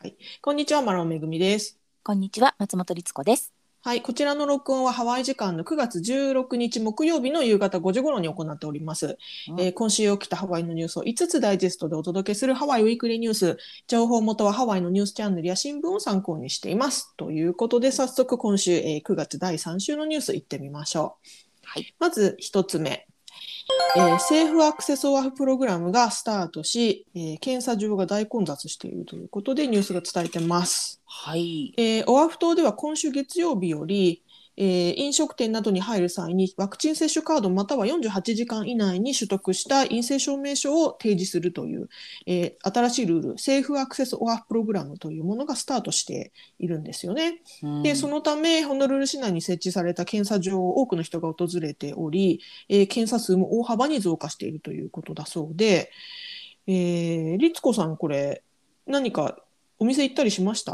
はい、こんにちは、マロンめぐみです。こんにちは、松本律子です。はい、こちらの録音はハワイ時間の9月16日木曜日の夕方5時頃に行っております。うんえー今週起きたハワイのニュースを5つダイジェストでお届けするハワイウィークリーニュース。情報元はハワイのニュースチャンネルや新聞を参考にしています。ということで、早速今週、えー9月第3週のニュース行ってみましょう。はい。まず一つ目。えー政府アクセスオアフプログラムがスタートし、えー検査場が大混雑しているということでニュースが伝えてます。はい。えーオアフ島では今週月曜日より、えー飲食店などに入る際にワクチン接種カードまたは48時間以内に取得した陰性証明書を提示するという、えー新しいルール、政府アクセスオアフプログラムというものがスタートしているんですよね。で、その、のため、ホノルル市内に設置された検査場を多くの人が訪れており、えー検査数も大幅に増加しているということだそうで、えー、律子さん、これ、何かお店行ったりしました？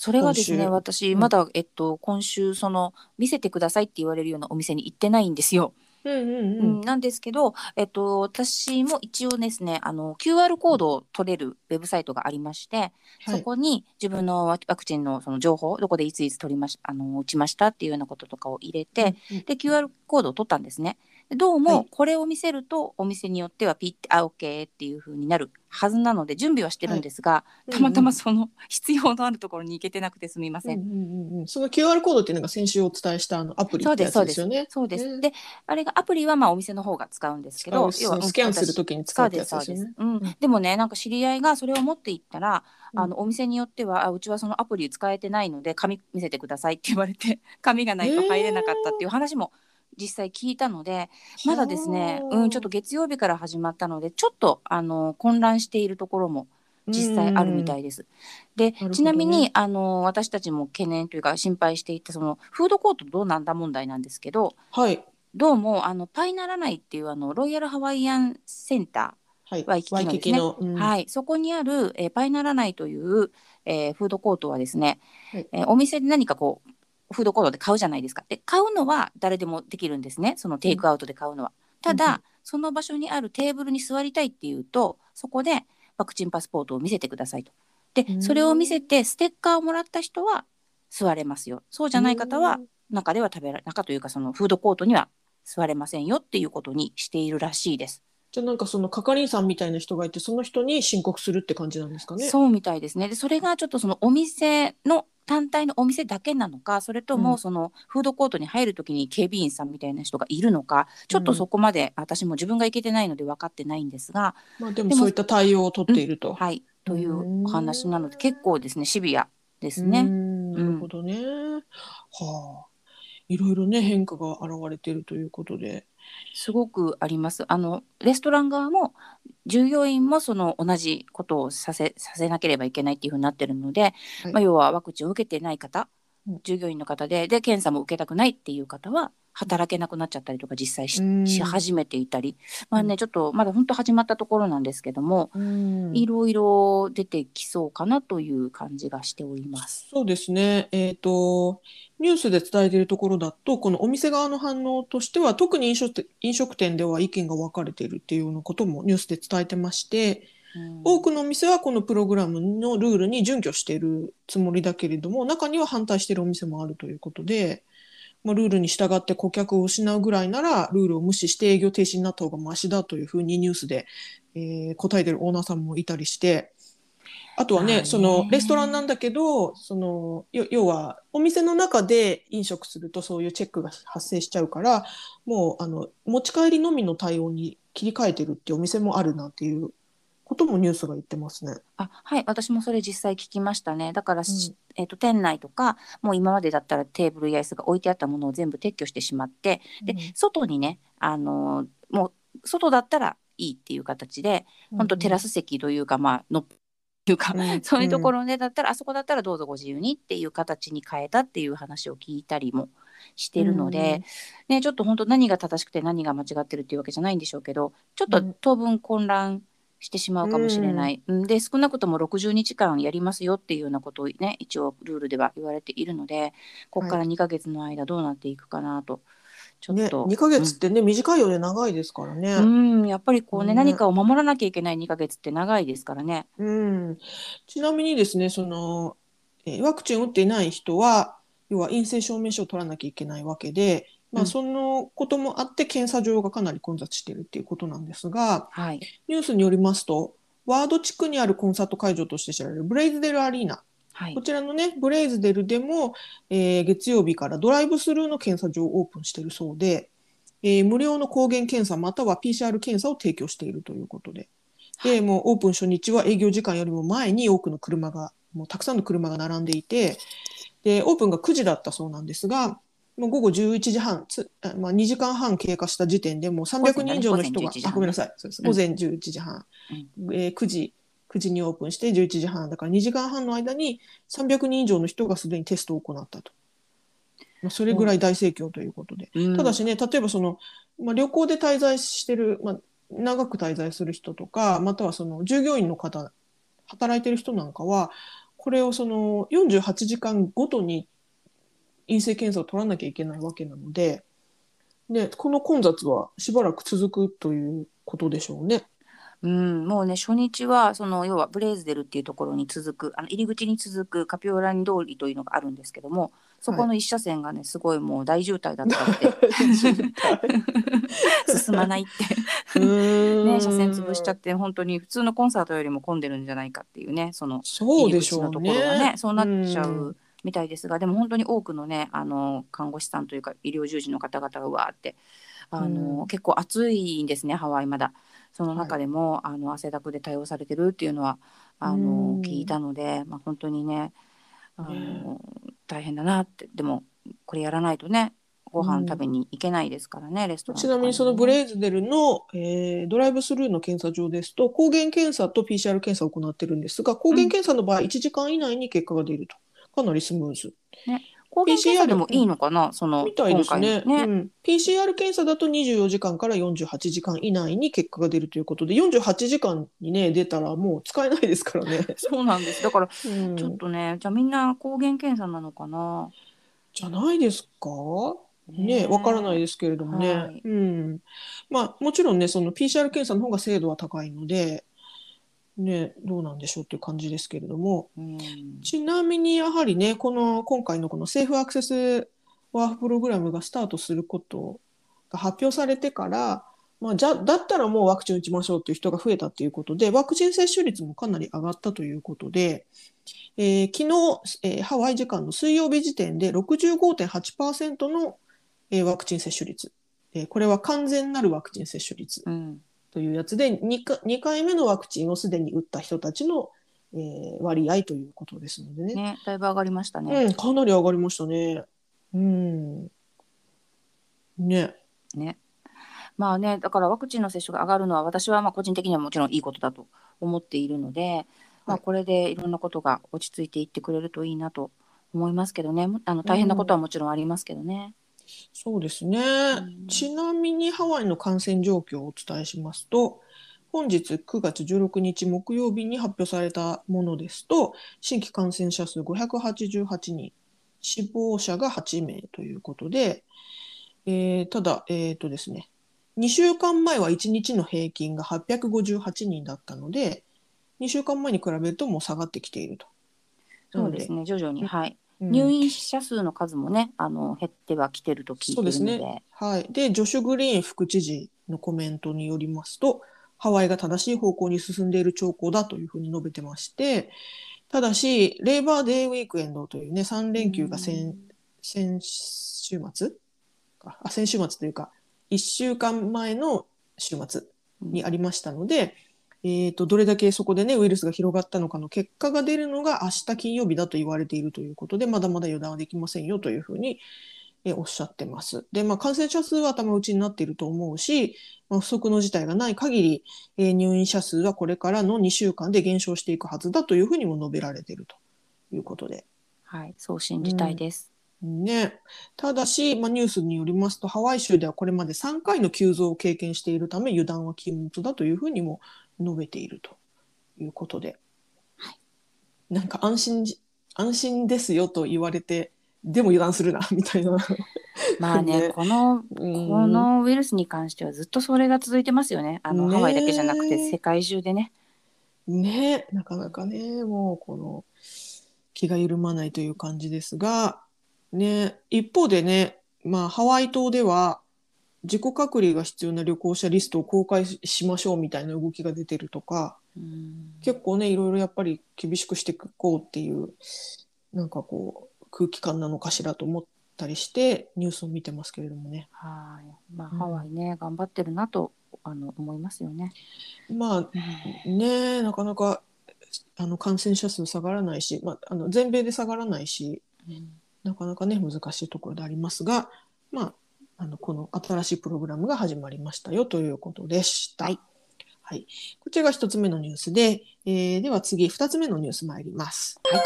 それがですね、私、うんまだ、えっと、今週、その、見せてくださいって言われるようなお店に行ってないんですよ。うんうんううんん、なんですけど、えっと、私も一応ですね、あの、QR コードを取れるウェブサイトがありまして、はい。そこに自分のワワクチンのその情報、どこでいついつ取りましあの打ちましたっていうようなこととかを入れて、うんうんで QR コードを取ったんですね。でどうはいもこれを見せるとお店によってはピッてあ OK っていう風になるはずなので準備はしてるんですが、いたまたうんうんまその 必要のあるところに行けてなくてすみません。うんうんうんうんその QR コードっていうのが先週お伝えしたあのアプリってやつですよね。そうです。ねであれがアプリはまあお店の方が使うんですけど、使ううんスキャンする私ときに使そううってですそうですやつですよね。。うん、でもねなんか知り合いがそれを持っていったら、うんあのお店によってはあうちはそのアプリ使えてないので紙見せてくださいって言われて 紙がないと入れなかったっていう話も実際聞いたので、まだですね、はあ。うん、ちょっと月曜日から始まったのでちょっとあの混乱しているところも実際あるみたいです。で、ちなみにあの私たちも懸念というか心配していたそのフードコートどうなんだ問題なんですけどはい。どうもあのパイナラナイっていうあのロイヤルハワイアンセンタはい。ワイキキのですねはい、そこにある、えーパイナラナイという、えーフードコートはですね、はい。えーお店で何かこうフードコートで買うじゃないですか。で買うのは誰でもできるんですねそのテイクアウトで買うのは。ただ、うんうんその場所にあるテーブルに座りたいっていうとそこでワクチンパスポートを見せてくださいと。でうんそれを見せてステッカーをもらった人は座れますよそうじゃない方は中では食べら中というかそのフードコートには座れませんよっていうことにしているらしいです。じゃあなんかその係員さんみたいな人がいてその人に申告するって感じなんですかね。そうみたいですね。でそれがちょっとそのお店の単体のお店だけなのかそれとうんもそのフードコートに入る時に警備員さんみたいな人がいるのかちょっとそこまで私も自分が行けてないので分かってないんですが、まあでもそういった対応を取っていると。はいといううんお話なので結構ですねシビアですね。んなるほどね。はあ。いろいろね変化が現れているということで。すごくあります。あのレストラン側も従業員もその同じことをさせさせなければいけないっていうふうになってるので、はいまあ、要はワクチンを受けてない方、うん従業員の方でで検査も受けたくないっていう方は働けなくなっちゃったりとか実際し,、うんし始めていたり、まあね、ちょっとまだ本当始まったところなんですけども、うんいろいろ出てきそうかなという感じがしております。そうですね。えっ、と、ニュースで伝えているところだと、このお店側の反応としては、特に飲食店飲食店では意見が分かれているっていうようなこともニュースで伝えてまして、うん多くのお店はこのプログラムのルールに準拠しているつもりだけれども、中には反対しているお店もあるということで、まあ、ルールに従って顧客を失うぐらいなら、ルールを無視して営業停止になった方がマシだというふうにニュースで、えー答えているオーナーさんもいたりして、あとはね、そのレストランなんだけど、そのよ要はお店の中で飲食するとそういうチェックが発生しちゃうから、もうあの持ち帰りのみの対応に切り替えてるっていうお店もあるなっていうこともニュースが言ってますね。あはい私もそれ実際聞きましたね。だから、しえっと店内とかもう今までだったらテーブルや椅子が置いてあったものを全部撤去してしまってで、外にねあのもう外だったらいいっていう形で本当テラス席というか、まあのっていうか、うんそういうところでだったら、あそこだったらどうぞご自由にっていう形に変えたっていう話を聞いたりもしてるので、ね、ちょっと本当何が正しくて何が間違ってるっていうわけじゃないんでしょうけどちょっとうん。当分混乱してしまうかもしれない、うん。で少なくとも60日間やりますよっていうようなことをね一応ルールでは言われているのでここから2ヶ月の間どうなっていくかなとね、ちょっと、2ヶ月ってね、短いようで長いですからね。うん、うんやっぱりこうねね何かを守らなきゃいけない2ヶ月って長いですからね。うん、ちなみにですね、その、えーワクチンを打っていない人は、要は陰性証明書を取らなきゃいけないわけで、まあ、うんそのこともあって、検査場がかなり混雑しているっていうことなんですが、はい。ニュースによりますと、ワード地区にあるコンサート会場として知られるブレイズデルアリーナ、はいこ。ちらのね、ブレイズデルでも、えー月曜日からドライブスルーの検査場をオープンしているそうで、えー無料の抗原検査または PCR 検査を提供しているということで、でもうオープン初日は営業時間よりも前に多くの車が、もうたくさんの車が並んでいて、で、オープンが9時だったそうなんですが、もう午後11時半、つあまあ、2時間半経過した時点でもう300人以上の人が、午前11時半。あ、ごめんなさい、そうです。うん。午前11時半、えー9時、9時にオープンして11時半、だから2時間半の間に300人以上の人がすでにテストを行ったと。まあ、それぐらい大盛況ということで。うん。ただしね、例えばその、まあ、旅行で滞在してる、まあ、長く滞在する人とか、またはその従業員の方、働いてる人なんかは、これをその48時間ごとに陰性検査を取らなきゃいけないわけなので、で、この混雑はしばらく続くということでしょうね。うん、もうね初日はその要はブレイズデルっていうところに続くあの入り口に続くカピオラニ通りというのがあるんですけどもそこの一車線がねすごいもう大渋滞だったって進まないって。ね車線潰しちゃって本当に普通のコンサートよりも混んでるんじゃないかっていうねそのそう入り口のところがねね。そうなっちゃうん。うみたいですが、でも本当に多くのねあの看護師さんというか医療従事の方々がうわーってあの、うん。結構暑いんですねハワイまだ。その中でも、あの汗だくで対応されてるっていうのはあの、うん。聞いたので、まあ、本当にねあの、ね。大変だなって。でもこれやらないとねごうん飯食べに行けないですからね、レストランちなみにそのブイレイズデルの、えードライブスルーの検査場ですと、抗原検査と PCR 検査を行ってるんですが、抗原検査の場合、1時間以内に結果が出ると。かなりスムーズ。抗原検査でもいいのかな？そのみたいですね。ね、うん。PCR 検査だと24時間から48時間以内に結果が出るということで、48時間にね、出たらもう使えないですからね。そうなんです。だからうん。ちょっとねじゃあみんな抗原検査なのかな？じゃないですか？ね、わからないでですけれどもね。はい。うん。まあ、もちろんね、その PCR 検査の方が精度は高いので、ね、どうなんでしょうっていう感じですけれども、うん。ちなみにやはりね、この今回のこの政府アクセスワーフプログラムがスタートすることが発表されてから、まあ、じゃだったらもうワクチン打ちましょうという人が増えたということで、ワクチン接種率もかなり上がったということで、えー昨日、えーハワイ時間の水曜日時点で65.8%の、えーワクチン接種率、えーこれは完全なるワクチン接種率。うんというやつで2か、2回目のワクチンをすでに打った人たちの、えー割合ということですのでね。ねだいぶ上がりましたね、うん、かなり上がりましたね。うん。ね。ね。まあね、だからワクチンの接種が上がるのは私はまあ個人的にはもちろんいいことだと思っているので、まあ、はいこれでいろんなことが落ち着いていってくれるといいなと思いますけどねあの大変なことはもちろんありますけどね。そうですね。うんちなみにハワイの感染状況をお伝えしますと、本日9月16日木曜日に発表されたものですと、新規感染者数588人、死亡者が8名ということで、えーただ、えっ、とですね、2週間前は1日の平均が858人だったので、2週間前に比べるともう下がってきていると。そうですね徐々に、うんはい、うん入院者数の数もねあの減ってはきてると聞いてそうでするのでね。はい。で、ジョシュ・グリーン副知事のコメントによりますと、ハワイが正しい方向に進んでいる兆候だというふうに述べてまして、ただし、レーバーデーウィークエンドというね、3連休が先,、先週末かあ、先週末というか、1週間前の週末にありましたので、えー、とどれだけそこでねウイルスが広がったのかの結果が出るのが明日金曜日だと言われているということでまだまだ予断はできませんよというふうに、えーおっしゃってます。で、まあ、感染者数は頭打ちになっていると思うし、まあ、不測の事態がない限り、えー入院者数はこれからの2週間で減少していくはずだというふうにも述べられているということで。はい、そう信じたいです。ね、ただし、まあ、ニュースによりますとハワイ州ではこれまで3回の急増を経験しているため油断は禁物だというふうにも述べているということで、なんか安心じ安心ですよと言われてでも油断するな みたいなまあねねこのうんこのウイルスに関してはずっとそれが続いてますよね。あのねハワイだけじゃなくて世界中でね。ねなかなかねもうこの気が緩まないという感じですが、ね、一方でね、まあ、ハワイ島では自己隔離が必要な旅行者リストを公開しましょうみたいな動きが出てるとかうん結構ねいろいろやっぱり厳しくしていこうっていうなんかこう空気感なのかしらと思ったりしてニュースを見てますけれどもね。はい。まあ、うんハワイね頑張ってるなとあの思いますよね。まあねなかなかあの感染者数下がらないし、まあ、あの全米で下がらないしうんなかなかね難しいところでありますが、まあ、あのこの新しいプログラムが始まりましたよということでした。はい。はい。こちらが一つ目のニュースで、えーでは次二つ目のニュース参ります。はい。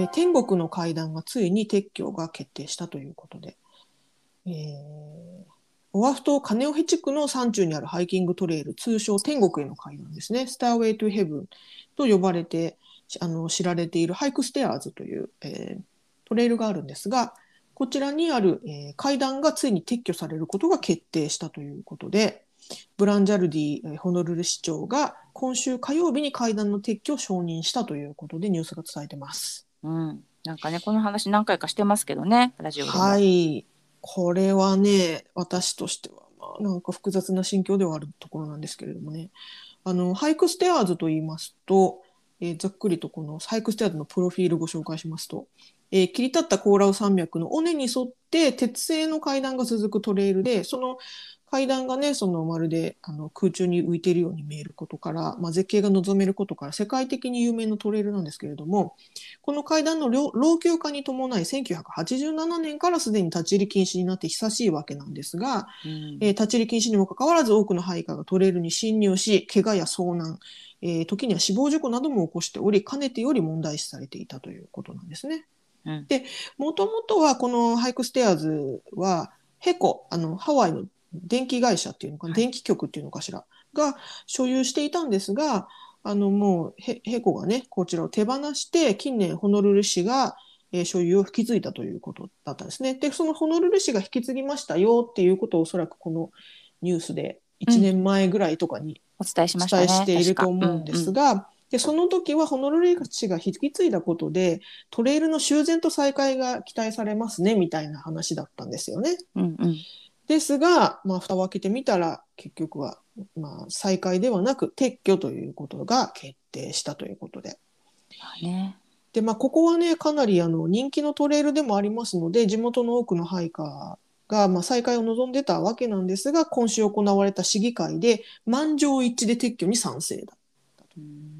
えー天国の階段がついに撤去が決定したということで、えーオアフ島カネオヘ地区の山中にあるハイキングトレイル、通称天国への階段ですね、 Stairway to Heaven と呼ばれてしあの知られているハイクステアーズという、えートレイルがあるんですが、こちらにある、えー階段がついに撤去されることが決定したということで、ブランジャルディ、えーホノルル市長が今週火曜日に階段の撤去を承認したということでニュースが伝えてます。うん。なんかねこの話何回かしてますけどねラジオでも。はい。これはね、私としては、まあ、なんか複雑な心境ではあるところなんですけれどもね。あの、ハイクステアーズと言いますと、えーざっくりとこのハイクステアーズのプロフィールをご紹介しますと、えー切り立ったコーラウ山脈の尾根に沿って鉄製の階段が続くトレイルで、その階段がね、そのまるであの空中に浮いているように見えることから、まあ、絶景が望めることから世界的に有名なトレイルなんですけれども、この階段の老老朽化に伴い1987年からすでに立ち入り禁止になって久しいわけなんですが、うんえー立ち入り禁止にもかかわらず多くのハイカーがトレイルに侵入し、怪我や遭難、えー時には死亡事故なども起こしており、かねてより問題視されていたということなんですね。うんもともとはこのハイクステアーズは、ヘコ、あの、ハワイの電気会社っていうのかな、はい電気局っていうのかしら、が所有していたんですが、あの、もうヘ、ヘコがね、こちらを手放して、近年、ホノルル市が、えー所有を引き継いだということだったんですね。で、そのホノルル市が引き継ぎましたよっていうことをおそらくこのニュースで1年前ぐらいとかにお伝えしおましたね。伝えしていると思うんですが、でその時はホノルル市が引き継いだことでトレイルの修繕と再開が期待されますねみたいな話だったんですよね。うんうんうんですが、まあ、蓋を開けてみたら結局は、まあ、再開ではなく撤去ということが決定したということで。まあねで、まあ、ここはね、かなりあの人気のトレイルでもありますので、地元の多くのハイカーが、まあ、再開を望んでたわけなんですが、今週行われた市議会で、満場一致で撤去に賛成だ。うん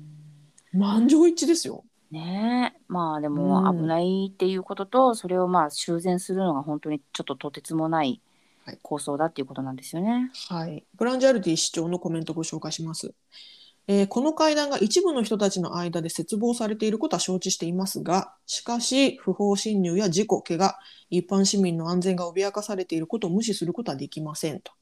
満場一致ですよ。ねえまあでうんも危ないっていうことと、それをまあ修繕するのが本当にちょっととてつもないはい構想だっていうことなんですよね。はい。ブランジャルディ市長のコメントをご紹介します。えーこの会談が一部の人たちの間で切望されていることは承知していますが、しかし、不法侵入や事故、怪我、一般市民の安全が脅かされていることを無視することはできませんと。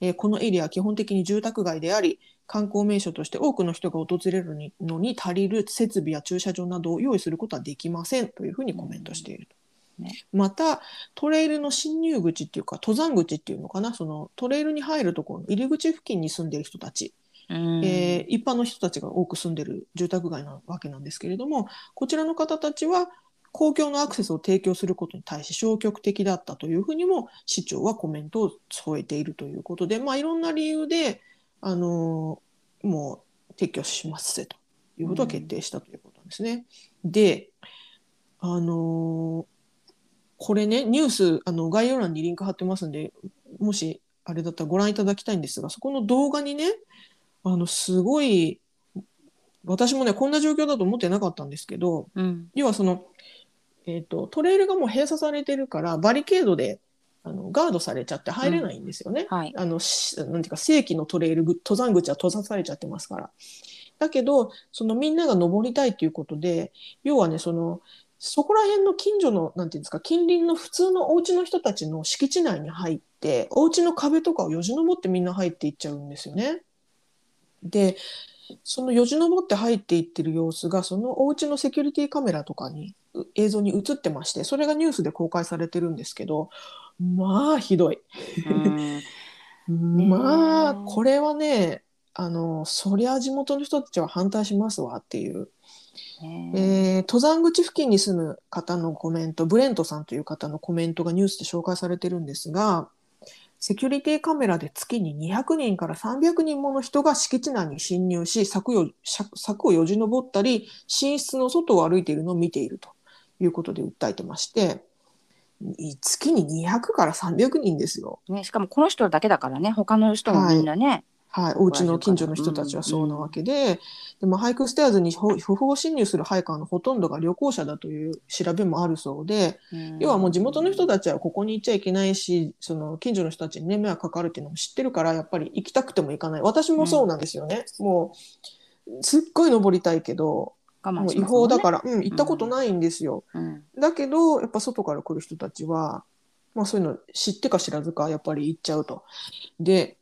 えーこのエリアは基本的に住宅街であり、観光名所として多くの人が訪れるのに足りる設備や駐車場などを用意することはできませんというふうにコメントしていると。うん。ね。また、トレイルの侵入口っていうか、登山口っていうのかな、そのトレイルに入るところの入り口付近に住んでいる人たち、うん。えー一般の人たちが多く住んでる住宅街なわけなんですけれども、こちらの方たちは公共のアクセスを提供することに対し消極的だったというふうにも市長はコメントを添えているということで、まあ、いろんな理由で、あのーもう撤去しますぜということが決定したということなんですね。で、あのーこれね、ニュース、あの概要欄にリンク貼ってますんで、もしあれだったらご覧いただきたいんですが、そこの動画にね、あの、すごい、私もね、こんな状況だと思ってなかったんですけど、うん要はその、えっ、と、トレイルがもう閉鎖されてるから、バリケードで、あの、ガードされちゃって入れないんですよね。はい。あの、しなんていうか、正規のトレイルぐ、登山口は閉ざされちゃってますから。だけど、そのみんなが登りたいということで、要はね、その、そこら辺の近所の、なんていうんですか、近隣の普通のお家の人たちの敷地内に入って、お家の壁とかをよじ登ってみんな入っていっちゃうんですよね。で、そのよじ登って入っていってる様子がそのお家のセキュリティカメラとかにう映像に映ってましてそれがニュースで公開されてるんですけどまあひどい。うん。まあこれはねあのそりゃ地元の人たちは反対しますわっていう、ねえ。ー登山口付近に住む方のコメントブレントさんという方のコメントがニュースで紹介されてるんですがセキュリティカメラで月に200人から300人もの人が敷地内に侵入し柵よ柵柵をよじ登ったり寝室の外を歩いているのを見ているということで訴えてましてい月に200から300人ですよ。ね、しかもこの人だけだからね他の人もみんなね、はい、お家の近所の人たちはそうなわけで、でもハイクステアーズに不不法侵入するハイカーのほとんどが旅行者だという調べもあるそうで、うん。要はもう地元の人たちはここに行っちゃいけないし、その近所の人たちにね、迷惑かかるっていうのも知ってるから、やっぱり行きたくても行かない。私もそうなんですよね。もう、すっごい登りたいけど、我慢もう違法だから、うん、行ったことないんですよ。うんだけど、やっぱ外から来る人たちは、まあそういうの知ってか知らずか、やっぱり行っちゃうと。で、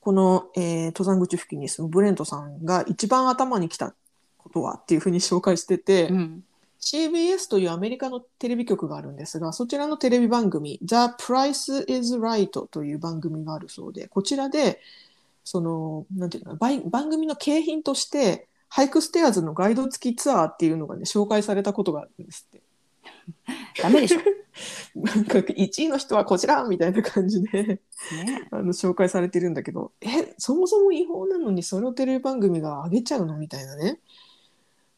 この、えー登山口付近に住むブレントさんが一番頭に来たことはっていうふうに紹介してて、うん CBS というアメリカのテレビ局があるんですが、そちらのテレビ番組、The Price is Right という番組があるそうで、こちらで、その、なんていうのかな、番番組の景品として、ハイクステアーズのガイド付きツアーっていうのがね、紹介されたことがあるんですって。ダメでしょ、なんか1位の人はこちらみたいな感じでね、あの紹介されてるんだけど、え、そもそも違法なのにそれをテレビ番組が上げちゃうのみたいなね。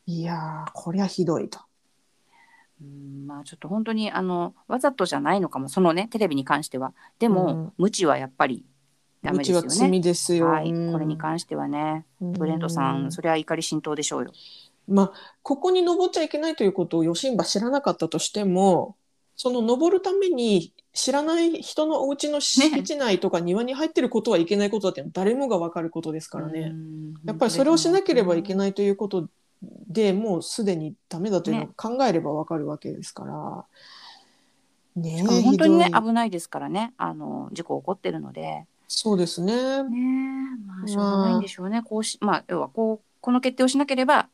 いやー、こりゃひどいと。うんまあちょっと本当にあのわざとじゃないのかもそのねテレビに関してはでも、うん無知はやっぱりダメですよね。罪ですよ。はい、うんこれに関してはね。ブレントさん、それは怒り心頭でしょうよ。まあ、ここに登っちゃいけないということをヨシンバ知らなかったとしても、その登るために知らない人のお家の敷地内とか庭に入ってることはいけないことだって誰もがわかることですからね。やっぱりそれをしなければいけいないということでもうすでにダメだというのを考えればわかるわけですから。ね。え本当にね危ないですからね。あの事故起こってるのでそうですね。ねえまあしょうがないんでしょうね、こうしまあ要はこうこの決定をしなければ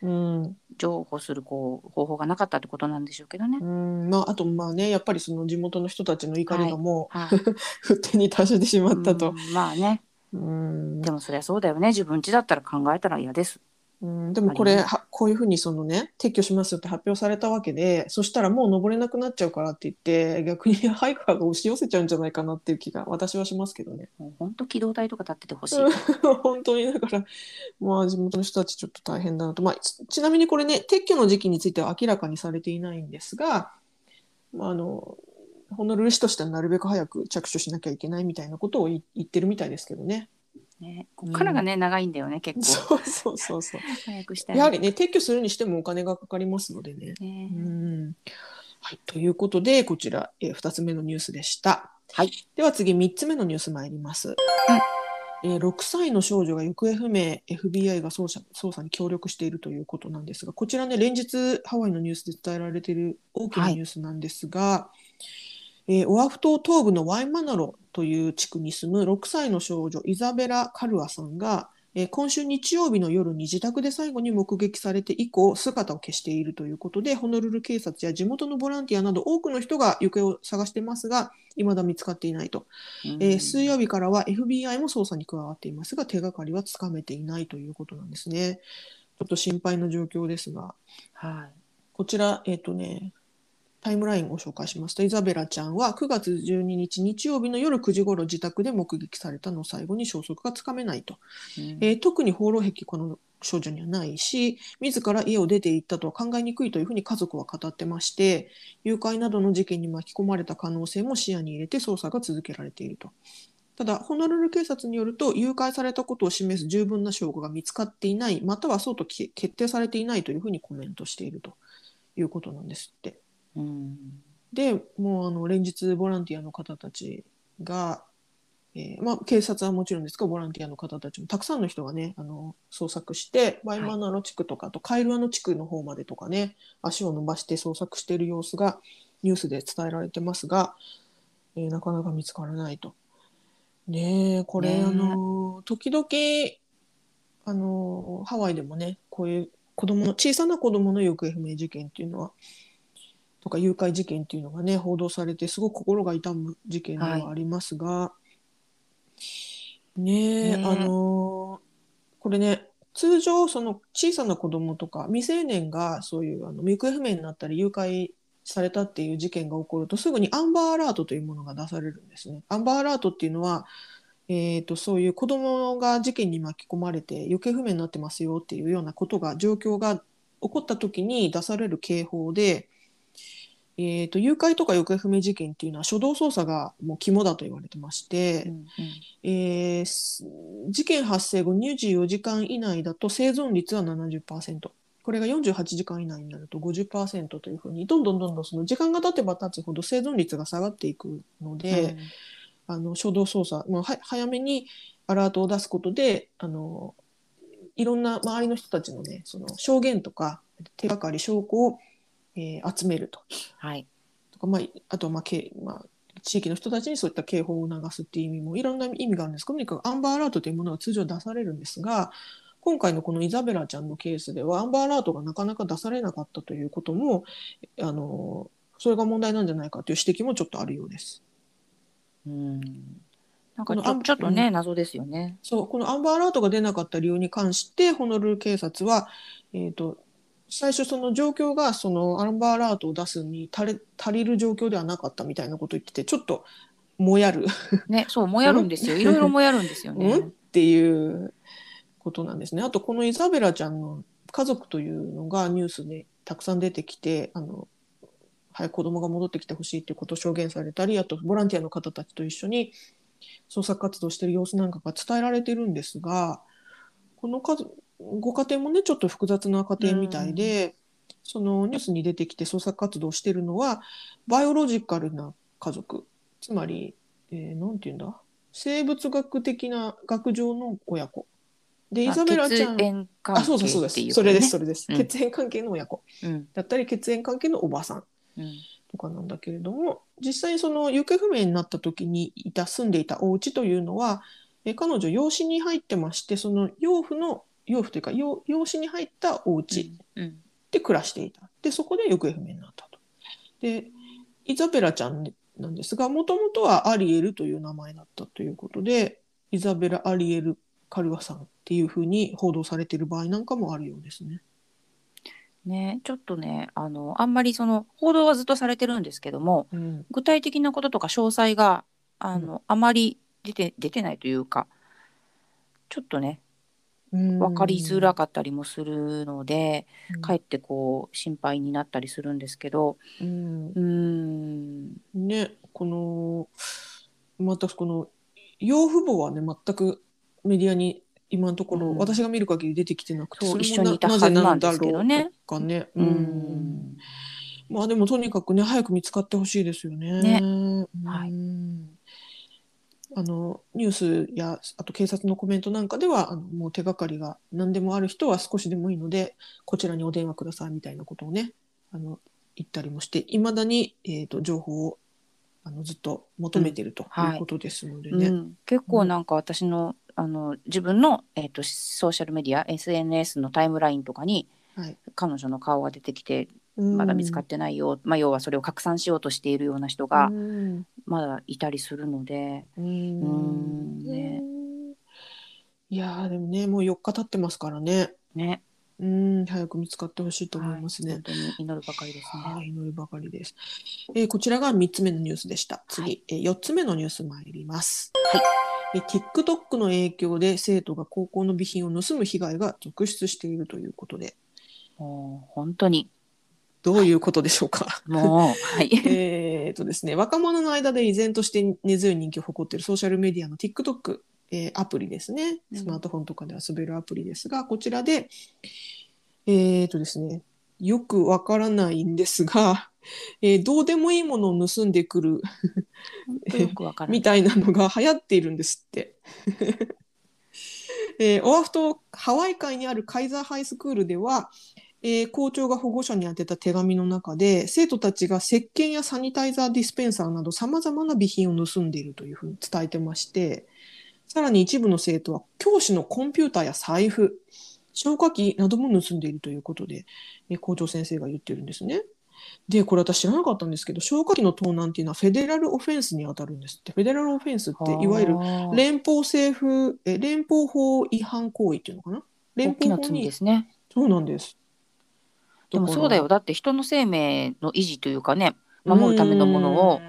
うん。譲歩するこう方法がなかったってことなんでしょうけどねう。ん、まあ、あと、まあね、やっぱりその地元の人たちの怒りがもはい、う、沸点に達してしまったとう。んまあねうんでもそりゃそうだよね自分家だったら考えたら嫌です。うん、でもこれ、はこういうふうにそのね、撤去しますよって発表されたわけで、そしたらもう登れなくなっちゃうからって言って、逆にハイカーが押し寄せちゃうんじゃないかなっていう気が私はしますけどね。本当機動隊とか立っててほしい。本当にだから、まあ地元の人たちちょっと大変だなと。まあちちなみにこれね、撤去の時期については明らかにされていないんですが、まああの、ホノルル市としてはなるべく早く着手しなきゃいけないみたいなことを言言ってるみたいですけどね。ね、こっからがね、長いんだよね結そ構。うそうそうそう。早くしたい。やはりね、撤去するにしてもお金がかかりますのでね。ねうんはい、ということで、こちら、えー、2つ目のニュースでした。はい。では次、3つ目のニュース参ります。えー6歳の少女が行方不明、FBI が捜査捜査に協力しているということなんですが、こちらね、連日ハワイのニュースで伝えられている大きなはいニュースなんですが、えーオアフ島東部のワイマナロという地区に住む6歳の少女イザベラ・カルアさんが、えー今週日曜日の夜に自宅で最後に目撃されて以降姿を消しているということでホノルル警察や地元のボランティアなど多くの人が行方を探していますが未だ見つかっていないと、うん。えー水曜日からは FBI も捜査に加わっていますが手がかりはつかめていないということなんですね。ちょっと心配な状況ですが。はい。こちら、えっ、とね、タイムラインをご紹介しますと、イザベラちゃんは9月12日日曜日の夜9時頃自宅で目撃されたのを最後に消息がつかめないと。うんえー特に放浪癖この少女にはないし、自ら家を出て行ったとは考えにくいというふうに家族は語ってまして、誘拐などの事件に巻き込まれた可能性も視野に入れて捜査が続けられていると。ただ、ホノルル警察によると、誘拐されたことを示す十分な証拠が見つかっていない、またはそうとき決定されていないというふうにコメントしているということなんですって。うんでもうあの連日ボランティアの方たちが、えーまあ、警察はもちろんですがボランティアの方たちもたくさんの人がねあの捜索してバイマナロ地区とかあとカイルアの地区の方までとかね足を伸ばして捜索している様子がニュースで伝えられてますが、えーなかなか見つからないと。ねえこれ、ねえあの時々あのハワイでもねこういう子供の小さな子供の行方不明事件っていうのはとか誘拐事件っていうのがね報道されてすごく心が痛む事件ではありますが、ねえねえ。あのこれね通常その小さな子供とか未成年がそういうあの行方不明になったり誘拐されたっていう事件が起こるとすぐにアンバーアラートというものが出されるんですね。アンバーアラートっていうのは、えー、とそういう子供が事件に巻き込まれて行方不明になってますよっていうようなことが状況が起こった時に出される警報で、えー、と誘拐とか行方不明事件っていうのは初動捜査がもう肝だと言われてまして、うんうんえーす事件発生後24時間以内だと生存率は70%これが48時間以内になると50%というふうにどんどんどんどんその時間が経てば経つほど生存率が下がっていくので、あの初動捜査、まあ、は早めにアラートを出すことであのいろんな周りの人たちの,、ね、その証言とか手がかり証拠を、えー集めると。はい。とか、まあ、あとは、まあけまあ、地域の人たちにそういった警報を促すっていう意味もいろんな意味があるんですけどとにかくアンバーアラートというものが通常出されるんですが今回のこのイザベラちゃんのケースではアンバーアラートがなかなか出されなかったということもあのそれが問題なんじゃないかという指摘もちょっとあるようです。うん。なんかちょちょっとね、謎ですよね。そうこのアンバーアラートが出なかった理由に関してホノルル警察は、えー、と最初その状況がそのアンバーアラートを出すに足れ足りる状況ではなかったみたいなことを言っててちょっともやるね、そう、もやるんですよ。いろいろもやるんですよね。うん？っていうことなんですね。あとこのイザベラちゃんの家族というのがニュースでたくさん出てきてあの早く子供が戻ってきてほしいということを証言されたりあとボランティアの方たちと一緒に捜索活動している様子なんかが伝えられてるんですがこの家族ご家庭もねちょっと複雑な家庭みたいで、そのニュースに出てきて捜索活動をしているのはバイオロジカルな家族。つまり、えーなんて言うんだ？生物学的な学上の親子。でイまあザベラちゃん。血縁関あ係そうそうそうです。それですねそれです、うん血縁関係の親子。うん。だったり血縁関係のおばさん。うん。とかなんだけれども実際その行方不明になった時にいた住んでいたお家というのはえ彼女養子に入ってましてその養父の養父というか養養子に入ったお家うんで暮らしていたでそこで行方不明になったと。でイザベラちゃんなんですがもともとはアリエルという名前だったということでイザベラ・アリエル・カルアさんっていうふうに報道されている場合なんかもあるようですね。ね、ちょっとね、あの、あんまりその報道はずっとされてるんですけども、うん具体的なこととか詳細が、あの、あまり出て、出てないというか。ちょっとね、分かりづらかったりもするので、かえってこう心配になったりするんですけど、うん。うーん、ねこのまたこの養父母はね全くメディアに今のところ、うん。私が見る限り出てきてなくてそうれも一緒にいたなはずなんですぜけどね。とかね。ううんん。まあでもとにかくね早く見つかってほしいですよね。ね。うん。はいあのニュースやあと警察のコメントなんかではあのもう手がかりが何でもある人は少しでもいいのでこちらにお電話くださいみたいなことをねあの言ったりもしていまだに、えー、と情報をあのずっと求めてるとはい。いうことですのでね。うん、結構なんか私の、あの自分の、えっとソーシャルメディア SNS のタイムラインとかにはい。彼女の顔が出てきてうんまだ見つかってないよ、まあ、要はそれを拡散しようとしているような人がうん。まだいたりするので、うん。うんね。いやーでもねもう4日経ってますからね。ね。うん早く見つかってほしいと思いますね。はい、本当に祈るばかりですね。はい、祈るばかりです。えーこちらが3つ目のニュースでした。次、えー4つ目のニュース参ります。えー TikTok の影響で生徒が高校の備品を盗む被害が続出しているということで、もう本当にどういうことでしょうか？もうはい。えーとですね、若者の間で依然として根強い人気を誇っているソーシャルメディアの TikTok、えーアプリですね。うんスマートフォンとかで遊べるアプリですが、こちらで、えーとですね、よくわからないんですが、えーどうでもいいものを盗んでくる。みたいなのが流行っているんですって。えーオアフ島ハワイ海にあるカイザーハイスクールでは、えー校長が保護者に宛てた手紙の中で生徒たちが石鹸やサニタイザーディスペンサーなどさまざまな備品を盗んでいるというふうに伝えてましてさらに一部の生徒は教師のコンピューターや財布、消火器なども盗んでいるということで、え校長先生が言ってるんですね。で、これ私知らなかったんですけど、消火器の盗難っていうのはフェデラルオフェンスに当たるんですって。フェデラルオフェンスっていわゆるはあ連邦政府、え連邦法違反行為っていうのかな？連大きな罪邦法にですね。そうなんです。でもそうだよ。だだって人の生命の維持というかね、守るためのものを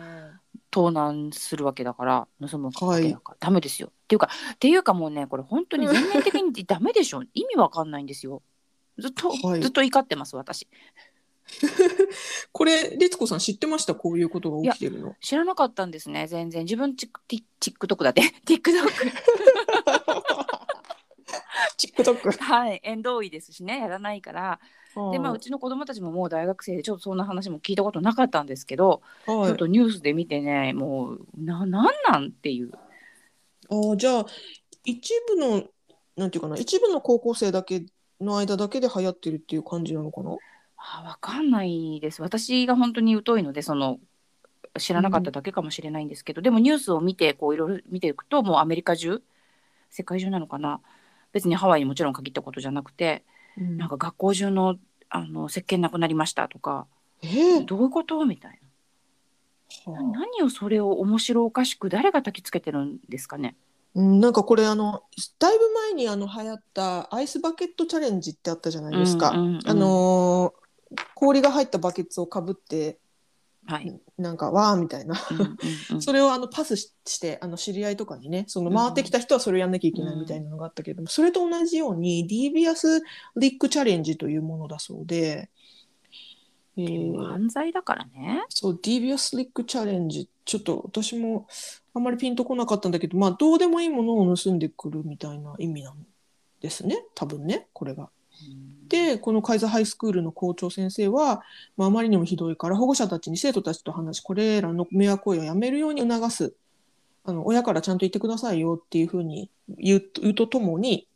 盗難するわけだから、盗むわけだから、ダメですよ。っていうか、っていうかもうね、これ本当に全面的に ダメでしょ。意味わかんないんですよ。ずっと、はいずっと怒ってます、私。これ、律子さん知ってました？こういうことが起きてるの。知らなかったんですね、全然。自分チック、TikTok だって。TikTok。TikTok。はい、縁遠いですしね、やらないから。で、まあ、うちの子供たちももう大学生で、ちょっとそんな話も聞いたことなかったんですけど、はい、ちょっとニュースで見てね、もう、な、なんなんっていう。あーじゃあ一部のなんていうかな一部の高校生だけの間だけで流行ってるっていう感じなのかな？あわかんないです。私が本当に疎いので、その、知らなかっただけかもしれないんですけど、でもニュースを見て、こういろいろ見ていくと、もうアメリカ中、世界中なのかな？別にハワイにもちろん限ったことじゃなくて、なんか学校中の、あの、石鹸なくなりましたとか、えーどういうこと？みたいな。はあ何をそれを面白おかしく誰が焚きつけてるんですかね？うん、なんかこれあのだいぶ前にあの流行ったアイスバケットチャレンジってあったじゃないですか。うんうんうんあのー氷が入ったバケツをかぶってはい。なんかわーみたいなうんうんうん それをあのパスししてあの知り合いとかにねその回ってきた人はそれをやんなきゃいけないみたいなのがあったけれども、それと同じようにディービアス・リックチャレンジというものだそうで、えー犯罪だからね。そうディービアス・リックチャレンジちょっと私もあんまりピンとこなかったんだけどまあどうでもいいものを盗んでくるみたいな意味なんですね多分ねこれが。でこのカイザーハイスクールの校長先生は、まあ、あまりにもひどいから保護者たちに生徒たちと話しこれらの迷惑行為をやめるように促す。あの親からちゃんと言ってくださいよっていうふうに言う言うとともに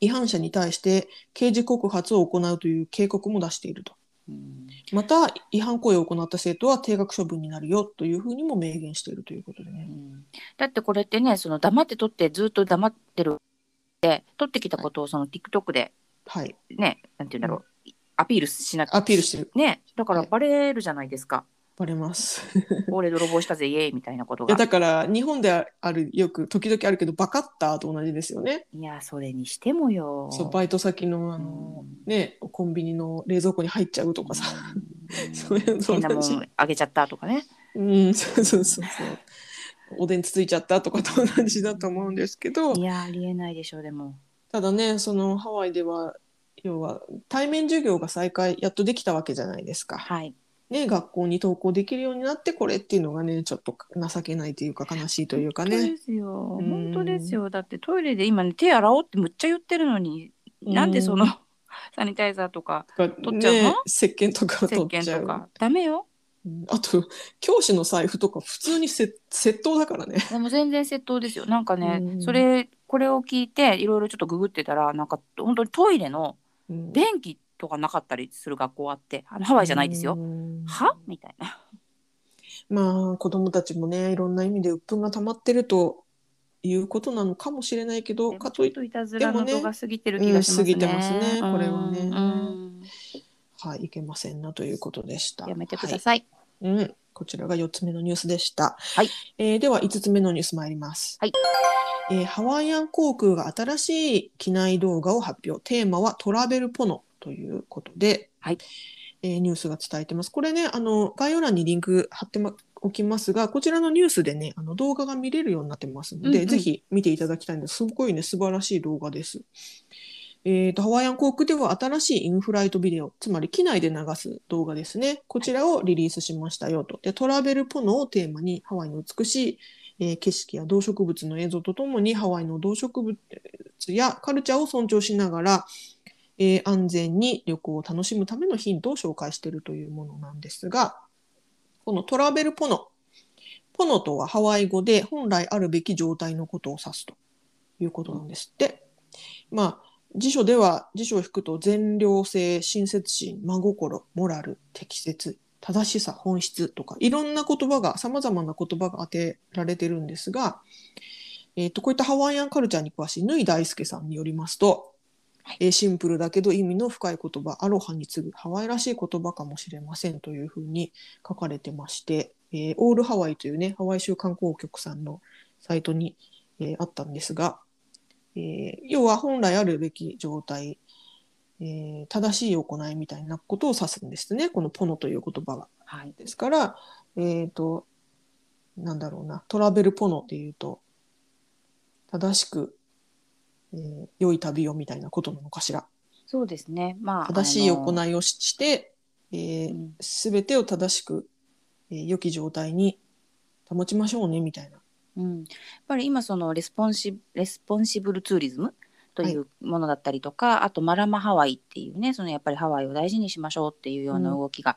違反者に対して刑事告発を行うという警告も出していると。また違反行為を行った生徒は定額処分になるよというふうにも明言しているということでね。だってこれってね、その黙って撮ってずっと黙ってる。で、撮ってきたことをその TikTok ではい、ね、なんて言うんだろう、アピールしなアピールしてるね、だからはいバレるじゃないですか。バレます。俺泥棒したぜ、イエーイみたいなこといやが。だから日本であるよく時々あるけどバカッターと同じですよね。いや、それにしてもよ。そうバイト先のあの、ねコンビニの冷蔵庫に入っちゃうとかさ、うんそういうのと変なも。んあげちゃったとかね。うんそうそうそうそう。おでんつついちゃったとかと同じだと思うんですけどいや、ありえないでしょう、でも。ただねそのハワイでは要は対面授業が再開やっとできたわけじゃないですか。はい。ね学校に登校できるようになってこれっていうのがねちょっと情けないというか悲しいというかね本当で。すよ。うん本当ですよ。だってトイレで今ね、手洗おうってむっちゃ言ってるのに、なんでその サニタイザーとかが取っちゃうの？ね石鹸とか石取っちゃう。鹸とか。ダメよ。うんあと教師の財布とか普通にせ窃盗だからね。でも全然窃盗ですよ。なんかね、うんそれ、これを聞いて、いろいろちょっとググってたら、なんか本当にトイレのうん便器とかなかったりする学校あって、あのハワイじゃないですよ。うんは？みたいな。まあ子供たちもねいろんな意味で鬱憤が溜まってるということなのかもしれないけどかといってもね過ぎてる気がしますね。うん過ぎてますねこれはねうんはいいけませんなということでした。やめてくだはいさい。うん、こちらが4つ目のニュースでした。はいえーでは5つ目のニュース参ります。はいえーハワイアン航空が新しい機内動画を発表。テーマはトラベルポノということで、はいえーニュースが伝えてます。これね、あの概要欄にリンク貼ってまおきますが、こちらのニュースでね、あの動画が見れるようになってますので、うんうんぜひ見ていただきたいんです。すごいね、素晴らしい動画です。えーとハワイアン航空では新しいインフライトビデオ、つまり機内で流す動画ですね。こちらをリリースしましたよと。でトラベルポノをテーマにハワイの美しい、えー景色や動植物の映像とともにハワイの動植物やカルチャーを尊重しながら、えー安全に旅行を楽しむためのヒントを紹介しているというものなんですが、このトラベルポノ。ポノとはハワイ語で本来あるべき状態のことを指すということなんですって。まあ、辞書では辞書を引くと善良性、親切心、真心、モラル、適切、正しさ、本質とかいろんな言葉が、様々な言葉が当てられてるんですが、えー、とこういったハワイアンカルチャーに詳しい縫大輔さんによりますと、えーシンプルだけど意味の深い言葉アロハに次ぐハワイらしい言葉かもしれませんというふうに書かれてまして、えーオールハワイというねハワイ州観光局さんのサイトに、えーあったんですが、えー要は本来あるべき状態、えー正しい行いみたいなことを指すんですねこのポノという言葉が。はい。ですから、えっ、と、なんだろうな、トラベルポノっていうと、正しく、えー良い旅をみたいなことなのかしら。そうですね。まあ。正しい行いをしして、えうんすべてを正しく、えー良き状態に保ちましょうね、みたいな。うん、やっぱり今その responsi- responsible tourism とい。うものだったりとか、あと Mālama Hawaii っていうねそのやっぱりハワイを大事にしましょうっていうような動きが、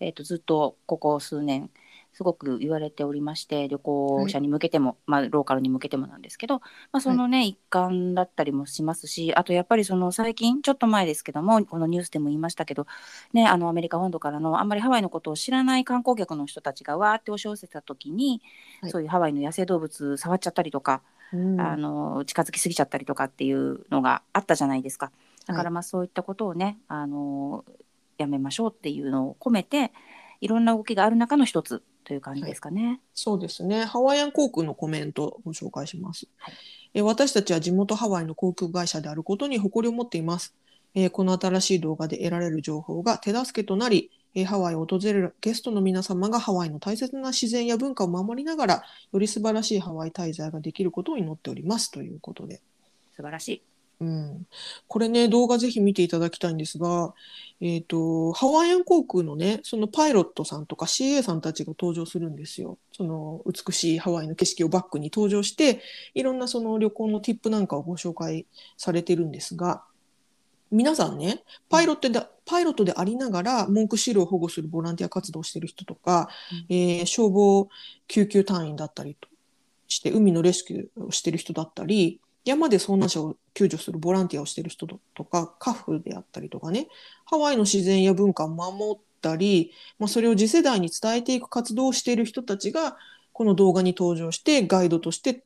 えー、とずっとここ数年すごく言われておりまして旅行者に向けても、まあ、ローカルに向けてもなんですけど、まあ、そのね、一環だったりもしますしあとやっぱりその最近ちょっと前ですけどもこのニュースでも言いましたけど、ね、あのアメリカ本土からのあんまりハワイのことを知らない観光客の人たちがわーって押し寄せた時に、はい。そういうハワイの野生動物触っちゃったりとか、うんあの近づきすぎちゃったりとかっていうのがあったじゃないですか。だかはいらまあそういったことをね、あのやめましょうっていうのを込めていろんな動きがある中の一つという感じですかね。そうですね。ハワイアン航空のコメントをご紹介します。はいえー私たちは地元ハワイの航空会社であることに誇りを持っています。えーこの新しい動画で得られる情報が手助けとなり、えーハワイを訪れるゲストの皆様がハワイの大切な自然や文化を守りながら、より素晴らしいハワイ滞在ができることを祈っておりますということで。素晴らしい。うん、これね動画ぜひ見ていただきたいんですが、えー、とハワイアン航空のねそのパイロットさんとか CA さんたちが登場するんですよ。その美しいハワイの景色をバックに登場していろんなその旅行のティップなんかをご紹介されてるんですが皆さんねパイロットでパイロットでありながら文句資料を保護するボランティア活動をしている人とか、えー消防救急隊員だったりとして海のレスキューをしている人だったり山で遭難者を救助するボランティアをしている人とかカフであったりとかねハワイの自然や文化を守ったり、まあ、それを次世代に伝えていく活動をしている人たちがこの動画に登場してガイドとして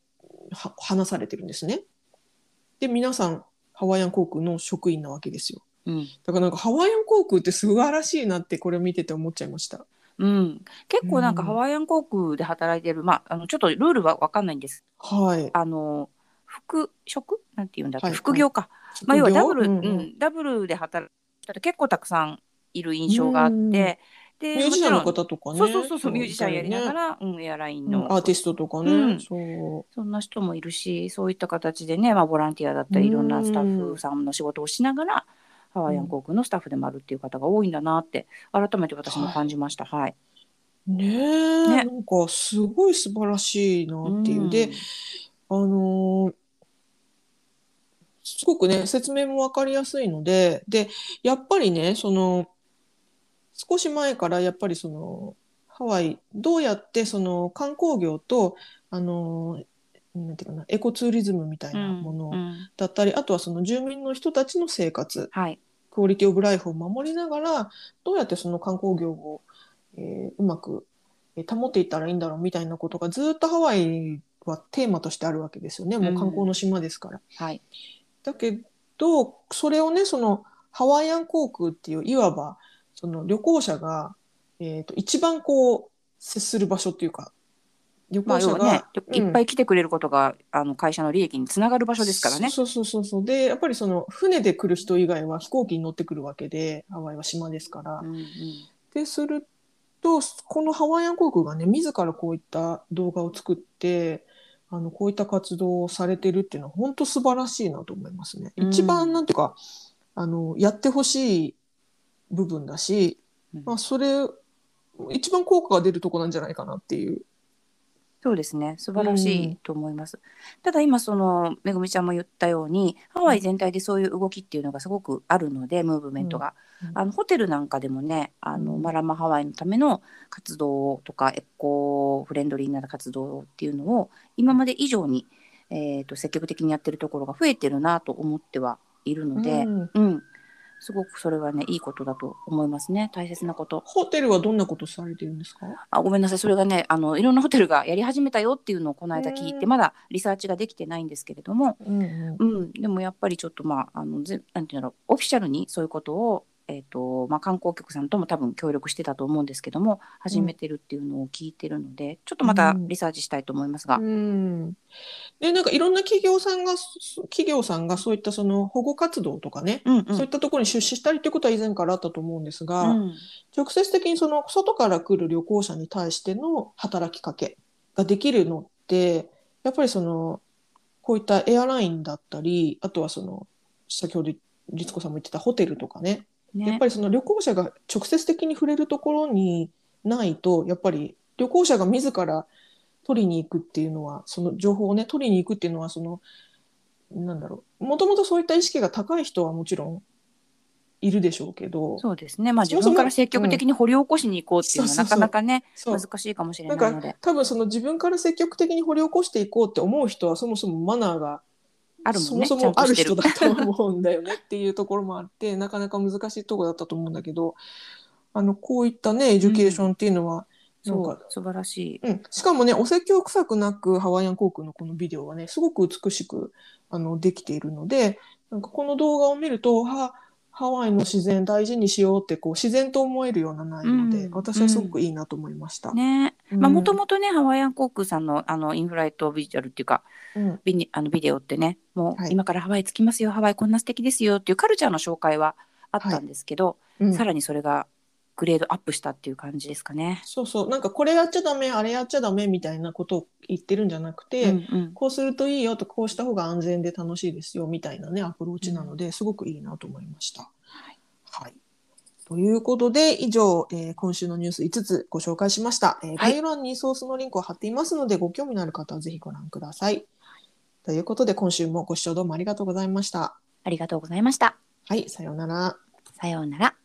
は話されてるんですね。で皆さんハワイアン航空の職員なわけですよ。うん。だからなんかハワイアン航空って素晴らしいなってこれを見てて思っちゃいました。うん、結構なんかうん。ハワイアン航空で働いてる、まあ、あのちょっとルールは分かんないんです。はい。あの副職なんて言うんだっけ、はい副業か、まあ、要はダブル、ううん。ん。ダブルで働いてる人結構たくさんいる印象があって、うんでミュージシャンの方とかね。そうそうそうそうミュージシャンやりながねら、うん、エアラインうんの、アーティストとかね。うんそう。そんな人もいるしそういった形でね、まあ、ボランティアだったりいろんなスタッフさんの仕事をしながら、ハワイアン航空のスタッフでもあるっていう方が多いんだなって改めて私も感じました。はい、ねえ、ねなんかすごい素晴らしいなっていう。で、あのーすごくね、説明もわかりやすいので、で、やっぱりね、その、少し前からやっぱりその、ハワイ、どうやってその観光業と、あのーなんていうかな、エコツーリズムみたいなものうんうんだったり、あとはその住民の人たちの生活、はい、クオリティオブライフを守りながら、どうやってその観光業を、えーうまくえー保っていったらいいんだろうみたいなことがずっとハワイはテーマとしてあるわけですよね。もう観光の島ですから。はい、だけど、それをね、そのハワイアン航空っていう、いわばその旅行者が、えー、と一番こう接する場所っていうか、旅まあ行者が、要はね、いっぱい来てくれることが、あの会社の利益につながる場所ですからね。そうそうそうそう。で、やっぱりその船で来る人以外は飛行機に乗ってくるわけで、ハワイは島ですから。うんうんですると、このハワイアン航空がね、自らこういった動画を作って、あの、こういった活動をされてるっていうのは本当素晴らしいなと思いますね。うん一番なんていうか、あの、やってほしい部分だし、うん。まあ、それ、一番効果が出るとこなんじゃないかなっていう。そうですね。素晴らしいと思います、ただ今そのめぐみちゃんも言ったようにハワイ全体でそういう動きっていうのがすごくあるのでムーブメントが、うん。うん。あのホテルなんかでもねあのうん。マラマハワイのための活動とかエコフレンドリーな活動っていうのを今まで以上に、えー、と積極的にやってるところが増えてるなと思ってはいるので、うん。うんすごくそれはねいいことだと思いますね。大切なこと。ホテルはどんなことされてるんですか？あごめんなさい。それがねあのいろんなホテルがやり始めたよっていうのをこの間聞いてうん。まだリサーチができてないんですけれども、うんうん。うん、でもやっぱりちょっとまああのぜなんていうんだろう。オフィシャルにそういうことをえーとまあ、観光局さんとも多分協力してたと思うんですけども始めてるっていうのを聞いてるので、ちょっとまたリサーチしたいと思いますが、うん。でなんかいろんな企業さんが企業さんがそういったその保護活動とかね、うんうん。そういったところに出資したりということは以前からあったと思うんですが、うん。直接的にその外から来る旅行者に対しての働きかけができるのってやっぱりそのこういったエアラインだったりあとはその先ほど律子さんも言ってたホテルとかねね。やっぱりその旅行者が直接的に触れるところにないとやっぱり旅行者が自ら取りに行くっていうのはその情報をね取りに行くっていうのはそのなんだろうもともとそういった意識が高い人はもちろんいるでしょうけどそうですね。まあ自分から積極的に掘り起こしに行こうっていうのはなかなかね難しいかもしれないので。か多分その自分から積極的に掘り起こしていこうって思う人はそもそもマナーがあるもんねそもそもある人だと思うんだよねっていうところもあって なかなか難しいところだったと思うんだけどあのこういったね education っていうのは、なんかそう素晴らしい。うん、しかもねお説教臭くなくハワイアン航空のこのビデオはねすごく美しくあのできているのでなんかこの動画を見るとはハワイの自然大事にしようってこう自然と思えるような内容で、うん。私はすごくいいなと思いました。ね。うん。まあもともとねハワイアン航空さんのあの in-flight visual っていうかうん。ビニあのビデオってねもうはい。今からハワイ着きますよ、ハワイこんな素敵ですよっていうカルチャーの紹介はあったんですけど、うん。さらにそれがグレードアップしたっていう感じですかね。そうそうなんかこれやっちゃダメあれやっちゃダメみたいなことを言ってるんじゃなくて、うんうんこうするといいよとこうした方が安全で楽しいですよみたいなねアプローチなので、すごくいいなと思いました。はいということで以上、えー今週のニュース5つご紹介しました、えー概要欄にソースのリンクを貼っていますのでご興味のある方はぜひご覧ください。ということで今週もご視聴どうもありがとうございました。ありがとうございました。はいさようなら。さようなら。